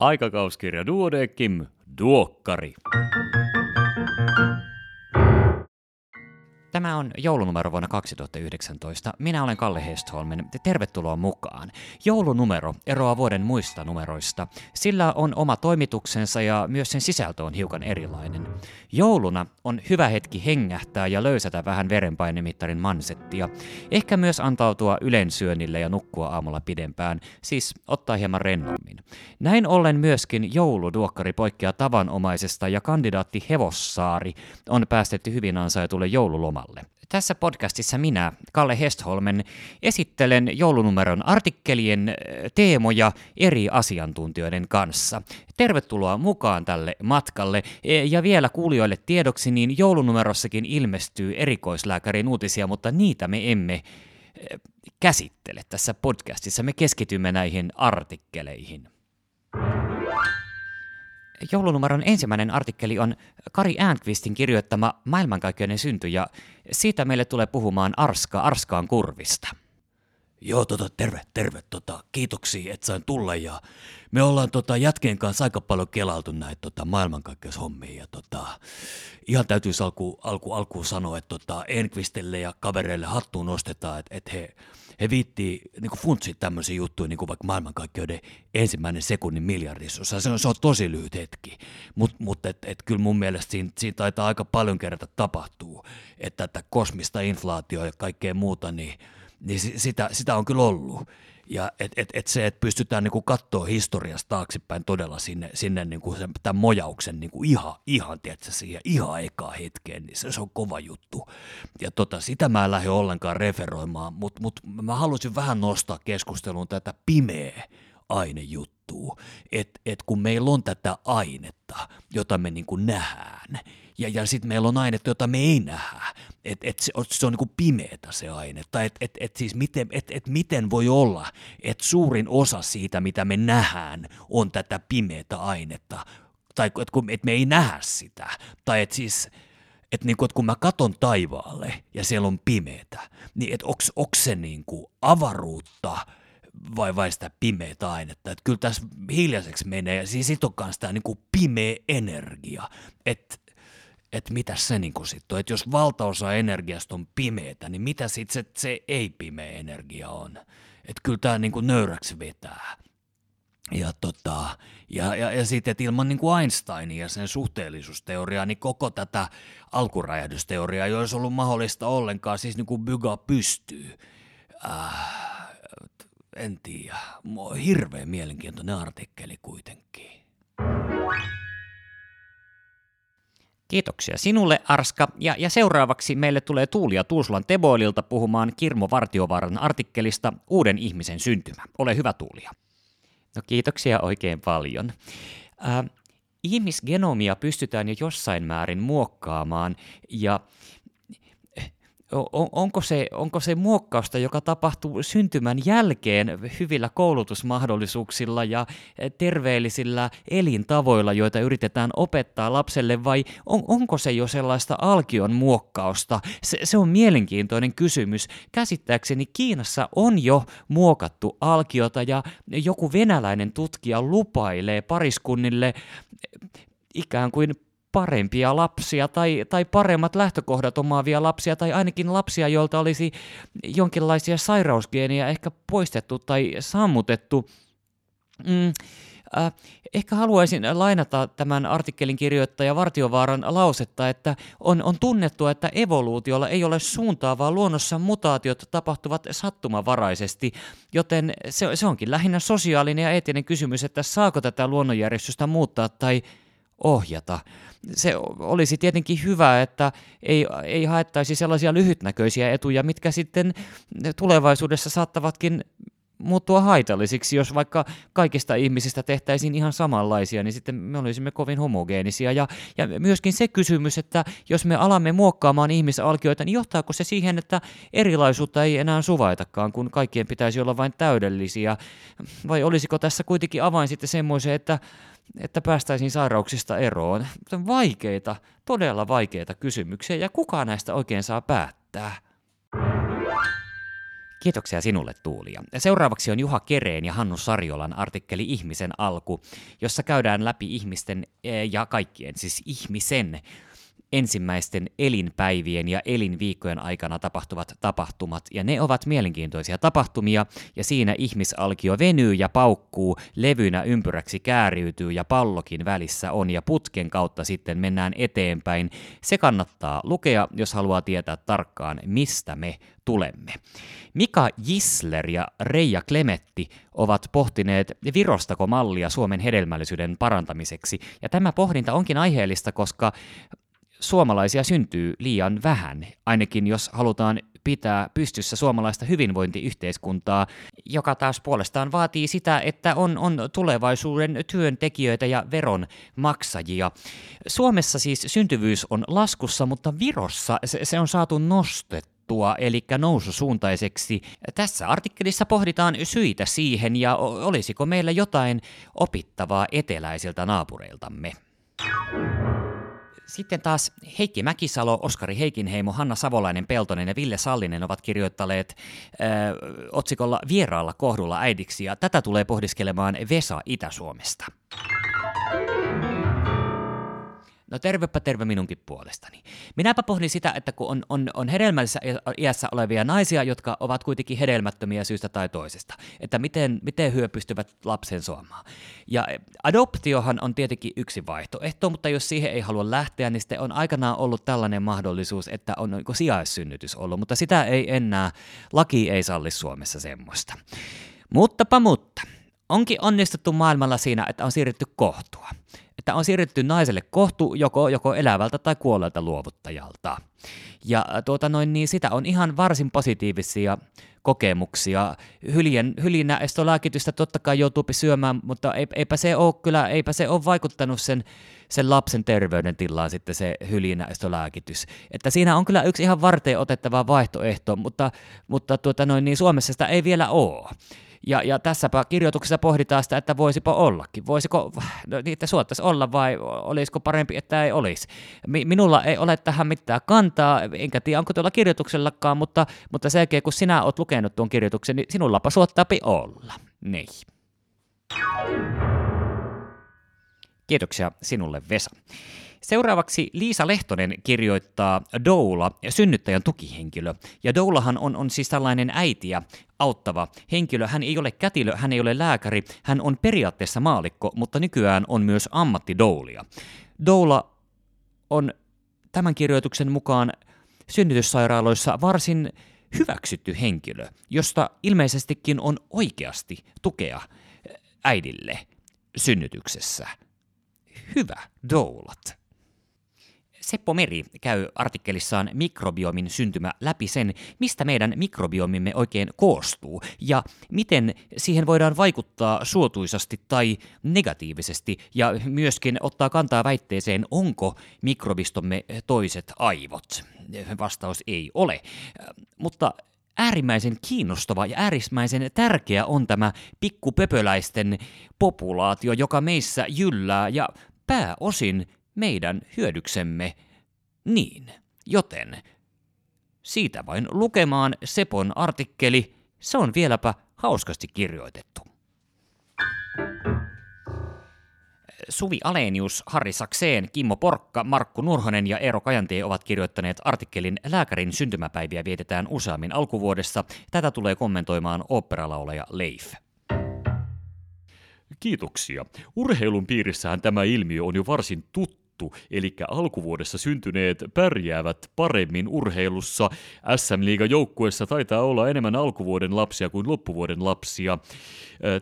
Aikakauskirja Duodekim, Duokkari. Tämä on joulunumero vuonna 2019. Minä olen Kalle Hestholmen. Tervetuloa mukaan. Joulunumero eroaa vuoden muista numeroista. Sillä on oma toimituksensa ja myös sen sisältö on hiukan erilainen. Jouluna on hyvä hetki hengähtää ja löysätä vähän verenpainemittarin mansettia. Ehkä myös antautua ylensyönnille ja nukkua aamulla pidempään, siis ottaa hieman rennommin. Näin ollen myöskin jouluduokkari poikkeaa tavanomaisesta ja kandidaatti Hevossaari on päästetty hyvin ansaitulle joululomalle. Tässä podcastissa minä, Kalle Hestholmen, esittelen joulunumeron artikkelien äh, teemoja eri asiantuntijoiden kanssa. Tervetuloa mukaan tälle matkalle. E, ja vielä kuulijoille tiedoksi, niin joulunumerossakin ilmestyy erikoislääkärin uutisia, mutta niitä me emme äh, käsittele tässä podcastissa. Me keskitymme näihin artikkeleihin. Joulunumeron ensimmäinen artikkeli on Kari Äänkvistin kirjoittama Maailmankaikkeuden synty ja siitä meille tulee puhumaan Arska Arskaan kurvista. Joo, tota, terve, terve, tota, kiitoksia, että sain tulla ja me ollaan tota, jätkeen kanssa aika paljon kelailtu näitä tota, maailmankaikkeushommia ja tota, ihan täytyy alku, alku, alkuun sanoa, että tota, Enqvistelle ja kavereille hattuun nostetaan, että et he, he viittii niin funtsia tämmöisiä juttuja, niin kuin vaikka maailmankaikkeuden ensimmäinen sekunnin miljardisosa. Se on, se on tosi lyhyt hetki, mutta mut, et, et, kyllä mun mielestä siinä, siinä taitaa aika paljon kertaa tapahtuu, että tätä kosmista inflaatioa ja kaikkea muuta, niin, niin sitä, sitä on kyllä ollut. Ja et, et, et se, että pystytään niinku katsoa historiasta taaksepäin todella sinne, sinne niinku sen, tämän mojauksen niinku ihan, ihan tiedätkö, siihen ihan ekaa hetkeen, niin se, se on kova juttu. Ja tota, sitä mä en lähde ollenkaan referoimaan, mutta mut mä haluaisin vähän nostaa keskusteluun tätä pimeä ainejuttua, että et kun meillä on tätä ainetta, jota me niinku nähdään, ja, ja sitten meillä on ainetta, jota me ei nähdä, että et se, se on niinku pimeätä se aine, tai että et, et siis miten, et, et miten voi olla, että suurin osa siitä, mitä me nähdään, on tätä pimeätä ainetta, tai että et me ei nähdä sitä, tai että siis että niinku, et kun mä katon taivaalle ja siellä on pimeätä, niin onko se niinku avaruutta vai, vai sitä pimeätä ainetta. Että kyllä tässä hiljaiseksi menee. Ja siis sit on sitä niinku pimeä energia. Että että mitä se niin sitten on, että jos valtaosa energiasta on pimeätä, niin mitä sitten se, se ei-pimeä energia on? Että kyllä tämä niin nöyräksi vetää. Ja, tota, ja, ja, ja sitten, että ilman niin kuin Einsteinia ja sen suhteellisuusteoriaa, niin koko tätä alkuräjähdysteoriaa ei olisi ollut mahdollista ollenkaan, siis niin kuin Byga pystyy. Äh, en tiedä, hirveän mielenkiintoinen artikkeli kuitenkin. Kiitoksia sinulle, Arska. Ja, ja seuraavaksi meille tulee Tuulia Tuusulan Teboililta puhumaan Kirmo Vartiovaaran artikkelista Uuden ihmisen syntymä. Ole hyvä, Tuulia. No kiitoksia oikein paljon. Äh, ihmisgenomia pystytään jo jossain määrin muokkaamaan ja onko se, onko se muokkausta, joka tapahtuu syntymän jälkeen hyvillä koulutusmahdollisuuksilla ja terveellisillä elintavoilla, joita yritetään opettaa lapselle, vai on, onko se jo sellaista alkion muokkausta? Se, se on mielenkiintoinen kysymys. Käsittääkseni Kiinassa on jo muokattu alkiota ja joku venäläinen tutkija lupailee pariskunnille ikään kuin parempia lapsia tai, tai paremmat lähtökohdat omaavia lapsia tai ainakin lapsia, joilta olisi jonkinlaisia sairausgeeniä ehkä poistettu tai sammutettu. Mm, äh, ehkä haluaisin lainata tämän artikkelin kirjoittaja Vartiovaaran lausetta, että on, on tunnettu, että evoluutiolla ei ole suuntaa, vaan luonnossa mutaatiot tapahtuvat sattumavaraisesti, joten se, se onkin lähinnä sosiaalinen ja eettinen kysymys, että saako tätä luonnonjärjestystä muuttaa tai ohjata. Se olisi tietenkin hyvä, että ei, ei haettaisi sellaisia lyhytnäköisiä etuja, mitkä sitten tulevaisuudessa saattavatkin muuttua haitallisiksi, jos vaikka kaikista ihmisistä tehtäisiin ihan samanlaisia, niin sitten me olisimme kovin homogeenisia. Ja, ja myöskin se kysymys, että jos me alamme muokkaamaan ihmisalkioita, niin johtaako se siihen, että erilaisuutta ei enää suvaitakaan, kun kaikkien pitäisi olla vain täydellisiä? Vai olisiko tässä kuitenkin avain sitten semmoiseen, että että päästäisiin sairauksista eroon? Vaikeita, todella vaikeita kysymyksiä, ja kuka näistä oikein saa päättää? Kiitoksia sinulle Tuulia. Seuraavaksi on Juha Kereen ja Hannu Sarjolan artikkeli Ihmisen alku, jossa käydään läpi ihmisten eh, ja kaikkien, siis ihmisen ensimmäisten elinpäivien ja elinviikkojen aikana tapahtuvat tapahtumat, ja ne ovat mielenkiintoisia tapahtumia, ja siinä ihmisalkio venyy ja paukkuu, levynä ympyräksi kääriytyy ja pallokin välissä on, ja putken kautta sitten mennään eteenpäin. Se kannattaa lukea, jos haluaa tietää tarkkaan, mistä me tulemme. Mika Gisler ja Reija Klemetti ovat pohtineet virostako mallia Suomen hedelmällisyyden parantamiseksi, ja tämä pohdinta onkin aiheellista, koska suomalaisia syntyy liian vähän, ainakin jos halutaan pitää pystyssä suomalaista hyvinvointiyhteiskuntaa, joka taas puolestaan vaatii sitä, että on, on tulevaisuuden työntekijöitä ja veronmaksajia. Suomessa siis syntyvyys on laskussa, mutta Virossa se, se on saatu nostettua eli noususuuntaiseksi. Tässä artikkelissa pohditaan syitä siihen ja olisiko meillä jotain opittavaa eteläisiltä naapureiltamme. Sitten taas Heikki Mäkisalo, Oskari Heikinheimo, Hanna Savolainen Peltonen ja Ville Sallinen ovat kirjoittaneet äh, otsikolla Vieraalla kohdulla äidiksi ja tätä tulee pohdiskelemaan Vesa Itä-Suomesta. No tervepä terve minunkin puolestani. Minäpä pohdin sitä, että kun on, on, on hedelmällisessä iässä olevia naisia, jotka ovat kuitenkin hedelmättömiä syystä tai toisesta, että miten, miten hyö pystyvät lapsen suomaan. Ja adoptiohan on tietenkin yksi vaihtoehto, mutta jos siihen ei halua lähteä, niin sitten on aikanaan ollut tällainen mahdollisuus, että on niin sijaissynnytys ollut, mutta sitä ei enää, laki ei salli Suomessa semmoista. Muttapa mutta, onkin onnistuttu maailmalla siinä, että on siirrytty kohtua että on siirretty naiselle kohtu joko, joko elävältä tai kuolleelta luovuttajalta. Ja tuota noin, niin sitä on ihan varsin positiivisia kokemuksia. Hyljen, hylinäestolääkitystä totta kai joutuu syömään, mutta eipä se ole kyllä, eipä se ole vaikuttanut sen, sen lapsen terveydentilaan sitten se hylinäestolääkitys. Että siinä on kyllä yksi ihan varteen otettava vaihtoehto, mutta, mutta tuota noin, niin Suomessa sitä ei vielä ole. Ja, ja tässäpä kirjoituksessa pohditaan sitä, että voisipa ollakin. Voisiko no, niitä suottaisi olla vai olisiko parempi, että ei olisi. Minulla ei ole tähän mitään kantaa, enkä tiedä onko tuolla kirjoituksellakaan, mutta, mutta sen jälkeen kun sinä oot lukenut tuon kirjoituksen, niin sinullapa suottaapi olla. Niin. Kiitoksia sinulle Vesa. Seuraavaksi Liisa Lehtonen kirjoittaa Doula, synnyttäjän tukihenkilö. Ja Doulahan on, on siis tällainen äitiä auttava henkilö. Hän ei ole kätilö, hän ei ole lääkäri, hän on periaatteessa maalikko, mutta nykyään on myös ammattidoulia. Doula on tämän kirjoituksen mukaan synnytyssairaaloissa varsin hyväksytty henkilö, josta ilmeisestikin on oikeasti tukea äidille synnytyksessä. Hyvä doulat. Seppo Meri käy artikkelissaan mikrobiomin syntymä läpi sen, mistä meidän mikrobiomimme oikein koostuu ja miten siihen voidaan vaikuttaa suotuisasti tai negatiivisesti ja myöskin ottaa kantaa väitteeseen, onko mikrobistomme toiset aivot. Vastaus ei ole, mutta äärimmäisen kiinnostava ja äärimmäisen tärkeä on tämä pikkupöpöläisten populaatio, joka meissä jyllää ja pääosin meidän hyödyksemme. Niin, joten siitä vain lukemaan Sepon artikkeli, se on vieläpä hauskasti kirjoitettu. Suvi Alenius, Harri Sakseen, Kimmo Porkka, Markku Nurhonen ja Eero Kajantie ovat kirjoittaneet artikkelin Lääkärin syntymäpäiviä vietetään useammin alkuvuodessa. Tätä tulee kommentoimaan oopperalaulaja Leif. Kiitoksia. Urheilun piirissähän tämä ilmiö on jo varsin tuttu juttu, eli alkuvuodessa syntyneet pärjäävät paremmin urheilussa. SM-liigan joukkuessa taitaa olla enemmän alkuvuoden lapsia kuin loppuvuoden lapsia.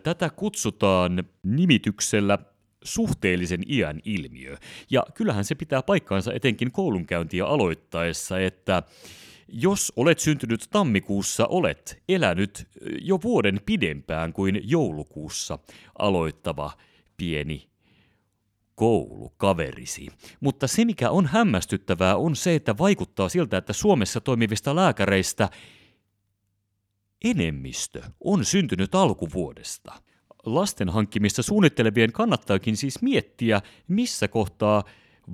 Tätä kutsutaan nimityksellä suhteellisen iän ilmiö. Ja kyllähän se pitää paikkaansa etenkin koulunkäyntiä aloittaessa, että jos olet syntynyt tammikuussa, olet elänyt jo vuoden pidempään kuin joulukuussa aloittava pieni koulukaverisi. Mutta se, mikä on hämmästyttävää, on se, että vaikuttaa siltä, että Suomessa toimivista lääkäreistä enemmistö on syntynyt alkuvuodesta. Lasten hankkimista suunnittelevien kannattaakin siis miettiä, missä kohtaa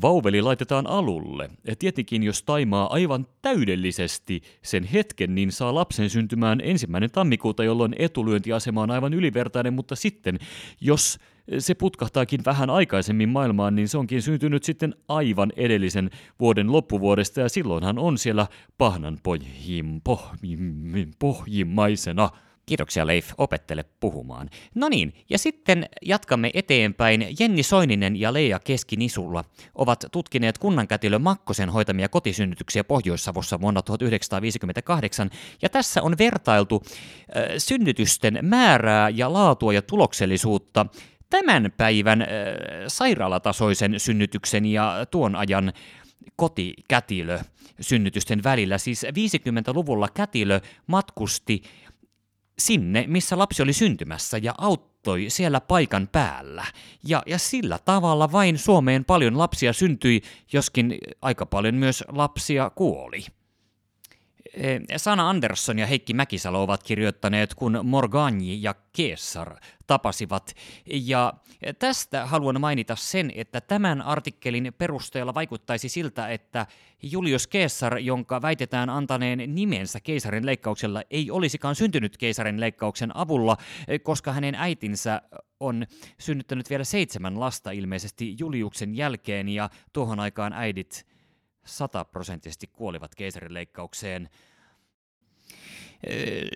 Vauveli laitetaan alulle. Ja tietenkin jos taimaa aivan täydellisesti sen hetken, niin saa lapsen syntymään ensimmäinen tammikuuta, jolloin etulyöntiasema on aivan ylivertainen, mutta sitten jos se putkahtaakin vähän aikaisemmin maailmaan, niin se onkin syntynyt sitten aivan edellisen vuoden loppuvuodesta ja silloinhan on siellä pahnan pohjim, pohjim, pohjimmaisena. Kiitoksia Leif, opettele puhumaan. No niin, ja sitten jatkamme eteenpäin. Jenni Soininen ja Leija Keskinisulla ovat tutkineet kunnankätilö Makkosen hoitamia kotisynnytyksiä Pohjois-Savossa vuonna 1958, ja tässä on vertailtu äh, synnytysten määrää ja laatua ja tuloksellisuutta tämän päivän äh, sairaalatasoisen synnytyksen ja tuon ajan kotikätilö synnytysten välillä. Siis 50-luvulla kätilö matkusti sinne, missä lapsi oli syntymässä ja auttoi siellä paikan päällä. Ja, ja sillä tavalla vain Suomeen paljon lapsia syntyi, joskin aika paljon myös lapsia kuoli. Eh, Sana Andersson ja Heikki Mäkisalo ovat kirjoittaneet, kun Morgani ja Keessar tapasivat. Ja tästä haluan mainita sen, että tämän artikkelin perusteella vaikuttaisi siltä, että Julius Caesar, jonka väitetään antaneen nimensä keisarin leikkauksella, ei olisikaan syntynyt keisarin leikkauksen avulla, koska hänen äitinsä on synnyttänyt vielä seitsemän lasta ilmeisesti Juliuksen jälkeen, ja tuohon aikaan äidit sataprosenttisesti kuolivat keisarileikkaukseen.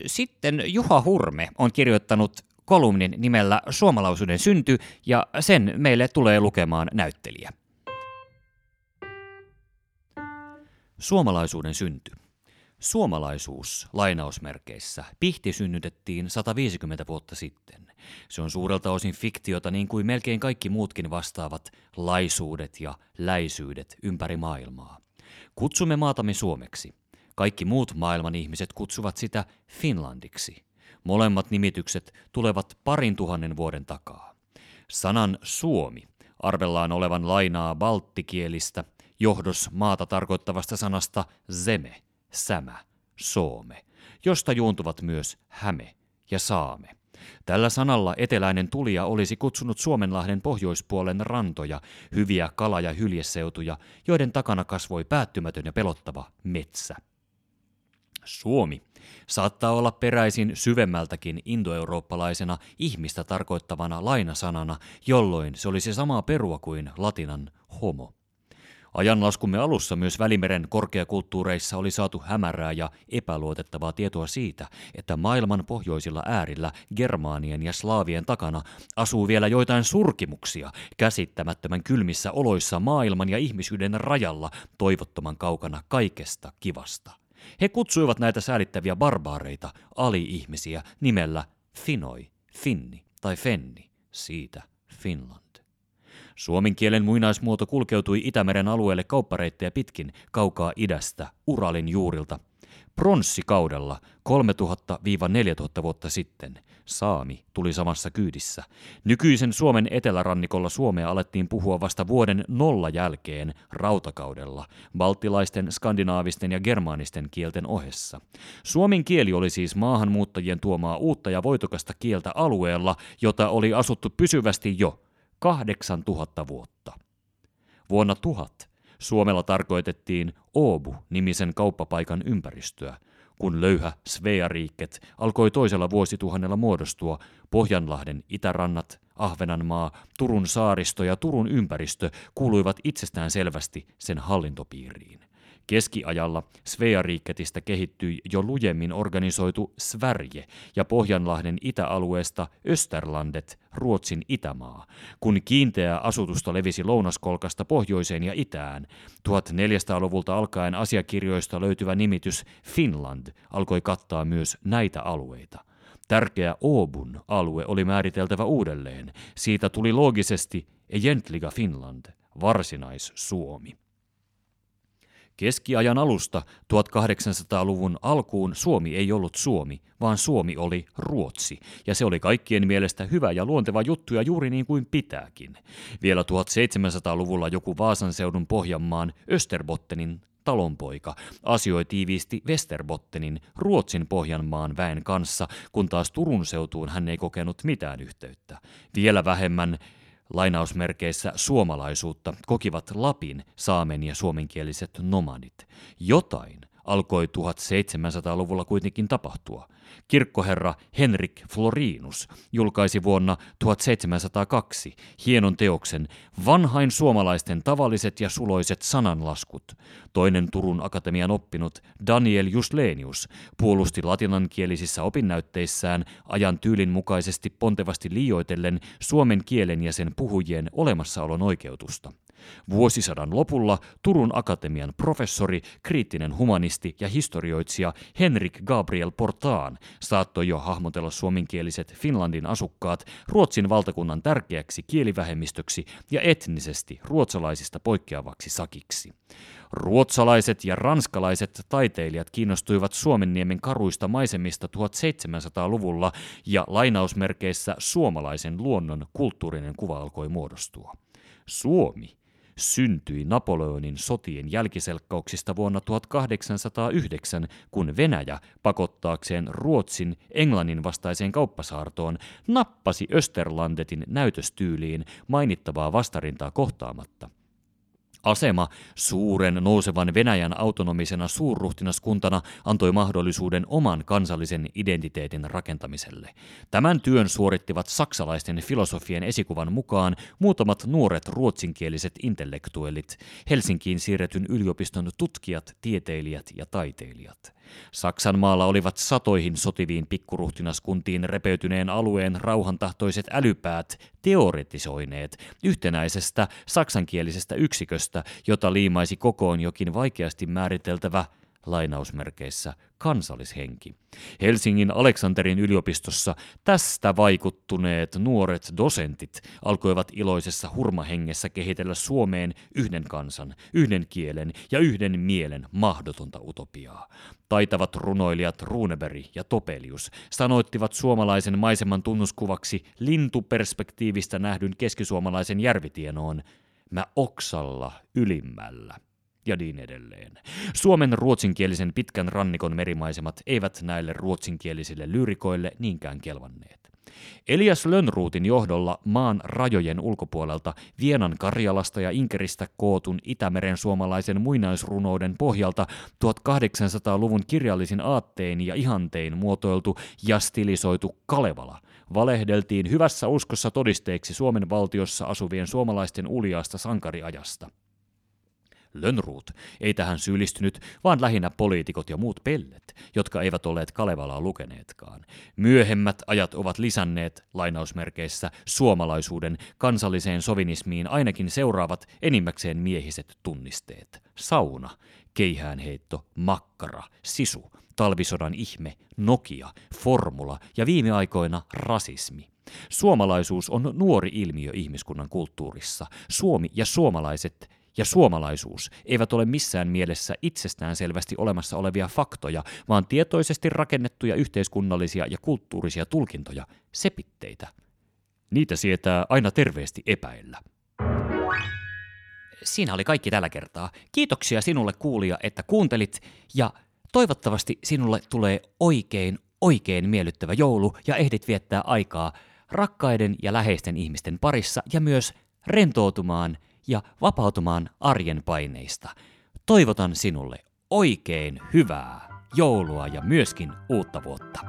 Sitten Juha Hurme on kirjoittanut kolumnin nimellä Suomalaisuuden synty, ja sen meille tulee lukemaan näyttelijä. Suomalaisuuden synty. Suomalaisuus, lainausmerkeissä, pihti synnytettiin 150 vuotta sitten. Se on suurelta osin fiktiota niin kuin melkein kaikki muutkin vastaavat laisuudet ja läisyydet ympäri maailmaa. Kutsumme maatamme Suomeksi. Kaikki muut maailman ihmiset kutsuvat sitä Finlandiksi. Molemmat nimitykset tulevat parin tuhannen vuoden takaa. Sanan Suomi arvellaan olevan lainaa balttikielistä, johdos maata tarkoittavasta sanasta zeme, sämä, soome, josta juontuvat myös häme ja saame. Tällä sanalla eteläinen tulija olisi kutsunut Suomenlahden pohjoispuolen rantoja, hyviä kala- ja hyljeseutuja, joiden takana kasvoi päättymätön ja pelottava metsä. Suomi saattaa olla peräisin syvemmältäkin indoeurooppalaisena ihmistä tarkoittavana lainasanana, jolloin se olisi samaa perua kuin latinan homo. Ajanlaskumme alussa myös Välimeren korkeakulttuureissa oli saatu hämärää ja epäluotettavaa tietoa siitä, että maailman pohjoisilla äärillä Germaanien ja Slaavien takana asuu vielä joitain surkimuksia käsittämättömän kylmissä oloissa maailman ja ihmisyyden rajalla toivottoman kaukana kaikesta kivasta. He kutsuivat näitä säälittäviä barbaareita, ali-ihmisiä, nimellä Finoi, Finni tai Fenni, siitä Finland. Suomen kielen muinaismuoto kulkeutui Itämeren alueelle kauppareittejä pitkin kaukaa idästä, Uralin juurilta. Pronssikaudella 3000-4000 vuotta sitten saami tuli samassa kyydissä. Nykyisen Suomen etelärannikolla Suomea alettiin puhua vasta vuoden nolla jälkeen rautakaudella, baltilaisten, skandinaavisten ja germaanisten kielten ohessa. Suomen kieli oli siis maahanmuuttajien tuomaa uutta ja voitokasta kieltä alueella, jota oli asuttu pysyvästi jo 8000 vuotta. Vuonna 1000 Suomella tarkoitettiin Oobu-nimisen kauppapaikan ympäristöä, kun löyhä Sveariikket alkoi toisella vuosituhannella muodostua, Pohjanlahden itärannat, Ahvenanmaa, Turun saaristo ja Turun ympäristö kuuluivat itsestään selvästi sen hallintopiiriin. Keskiajalla Sveariiketistä kehittyi jo lujemmin organisoitu Sverige ja Pohjanlahden itäalueesta Österlandet, Ruotsin itämaa, kun kiinteää asutusta levisi lounaskolkasta pohjoiseen ja itään. 1400-luvulta alkaen asiakirjoista löytyvä nimitys Finland alkoi kattaa myös näitä alueita. Tärkeä Oobun alue oli määriteltävä uudelleen. Siitä tuli loogisesti Egentliga Finland, varsinais-Suomi. Keskiajan alusta 1800-luvun alkuun Suomi ei ollut Suomi, vaan Suomi oli Ruotsi, ja se oli kaikkien mielestä hyvä ja luonteva juttu ja juuri niin kuin pitääkin. Vielä 1700-luvulla joku Vaasan seudun Pohjanmaan Österbottenin talonpoika asioi tiiviisti Westerbottenin Ruotsin Pohjanmaan väen kanssa, kun taas Turun seutuun hän ei kokenut mitään yhteyttä. Vielä vähemmän lainausmerkeissä suomalaisuutta kokivat Lapin saamen ja suomenkieliset nomadit. Jotain alkoi 1700-luvulla kuitenkin tapahtua. Kirkkoherra Henrik Florinus julkaisi vuonna 1702 hienon teoksen Vanhain suomalaisten tavalliset ja suloiset sananlaskut. Toinen Turun Akatemian oppinut Daniel Juslenius puolusti latinankielisissä opinnäytteissään ajan tyylin mukaisesti pontevasti liioitellen suomen kielen ja sen puhujien olemassaolon oikeutusta. Vuosisadan lopulla Turun Akatemian professori, kriittinen humanisti ja historioitsija Henrik Gabriel Portaan saattoi jo hahmotella suomenkieliset Finlandin asukkaat Ruotsin valtakunnan tärkeäksi kielivähemmistöksi ja etnisesti ruotsalaisista poikkeavaksi sakiksi. Ruotsalaiset ja ranskalaiset taiteilijat kiinnostuivat Suomenniemen karuista maisemista 1700-luvulla ja lainausmerkeissä suomalaisen luonnon kulttuurinen kuva alkoi muodostua. Suomi syntyi Napoleonin sotien jälkiselkkauksista vuonna 1809, kun Venäjä pakottaakseen Ruotsin Englannin vastaiseen kauppasaartoon nappasi Österlandetin näytöstyyliin mainittavaa vastarintaa kohtaamatta. Asema suuren nousevan Venäjän autonomisena suurruhtinaskuntana antoi mahdollisuuden oman kansallisen identiteetin rakentamiselle. Tämän työn suorittivat saksalaisten filosofien esikuvan mukaan muutamat nuoret ruotsinkieliset intellektuellit, Helsinkiin siirretyn yliopiston tutkijat, tieteilijät ja taiteilijat. Saksan maalla olivat satoihin sotiviin pikkuruhtinaskuntiin repeytyneen alueen rauhantahtoiset älypäät teoretisoineet yhtenäisestä saksankielisestä yksiköstä, jota liimaisi kokoon jokin vaikeasti määriteltävä lainausmerkeissä kansallishenki. Helsingin Aleksanterin yliopistossa tästä vaikuttuneet nuoret dosentit alkoivat iloisessa hurmahengessä kehitellä Suomeen yhden kansan, yhden kielen ja yhden mielen mahdotonta utopiaa. Taitavat runoilijat Runeberg ja Topelius sanoittivat suomalaisen maiseman tunnuskuvaksi lintuperspektiivistä nähdyn keskisuomalaisen järvitienoon mä oksalla ylimmällä ja niin edelleen. Suomen ruotsinkielisen pitkän rannikon merimaisemat eivät näille ruotsinkielisille lyrikoille niinkään kelvanneet. Elias Lönnruutin johdolla maan rajojen ulkopuolelta Vienan Karjalasta ja Inkeristä kootun Itämeren suomalaisen muinaisrunouden pohjalta 1800-luvun kirjallisin aattein ja ihantein muotoiltu ja stilisoitu Kalevala valehdeltiin hyvässä uskossa todisteeksi Suomen valtiossa asuvien suomalaisten uljaasta sankariajasta. Lönnruut ei tähän syyllistynyt, vaan lähinnä poliitikot ja muut pellet, jotka eivät olleet Kalevalaa lukeneetkaan. Myöhemmät ajat ovat lisänneet, lainausmerkeissä, suomalaisuuden kansalliseen sovinismiin ainakin seuraavat enimmäkseen miehiset tunnisteet. Sauna, keihäänheitto, makkara, sisu, talvisodan ihme, Nokia, formula ja viime aikoina rasismi. Suomalaisuus on nuori ilmiö ihmiskunnan kulttuurissa. Suomi ja suomalaiset ja suomalaisuus eivät ole missään mielessä itsestään selvästi olemassa olevia faktoja, vaan tietoisesti rakennettuja yhteiskunnallisia ja kulttuurisia tulkintoja, sepitteitä. Niitä sietää aina terveesti epäillä. Siinä oli kaikki tällä kertaa. Kiitoksia sinulle kuulija, että kuuntelit ja toivottavasti sinulle tulee oikein, oikein miellyttävä joulu ja ehdit viettää aikaa rakkaiden ja läheisten ihmisten parissa ja myös rentoutumaan – ja vapautumaan arjen paineista. Toivotan sinulle oikein hyvää joulua ja myöskin uutta vuotta.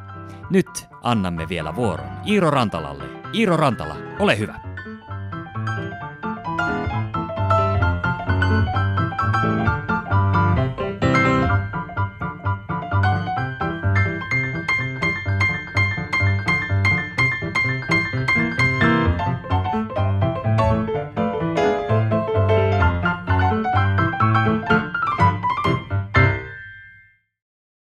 Nyt annamme vielä vuoron Iiro Rantalalle. Iiro Rantala, ole hyvä.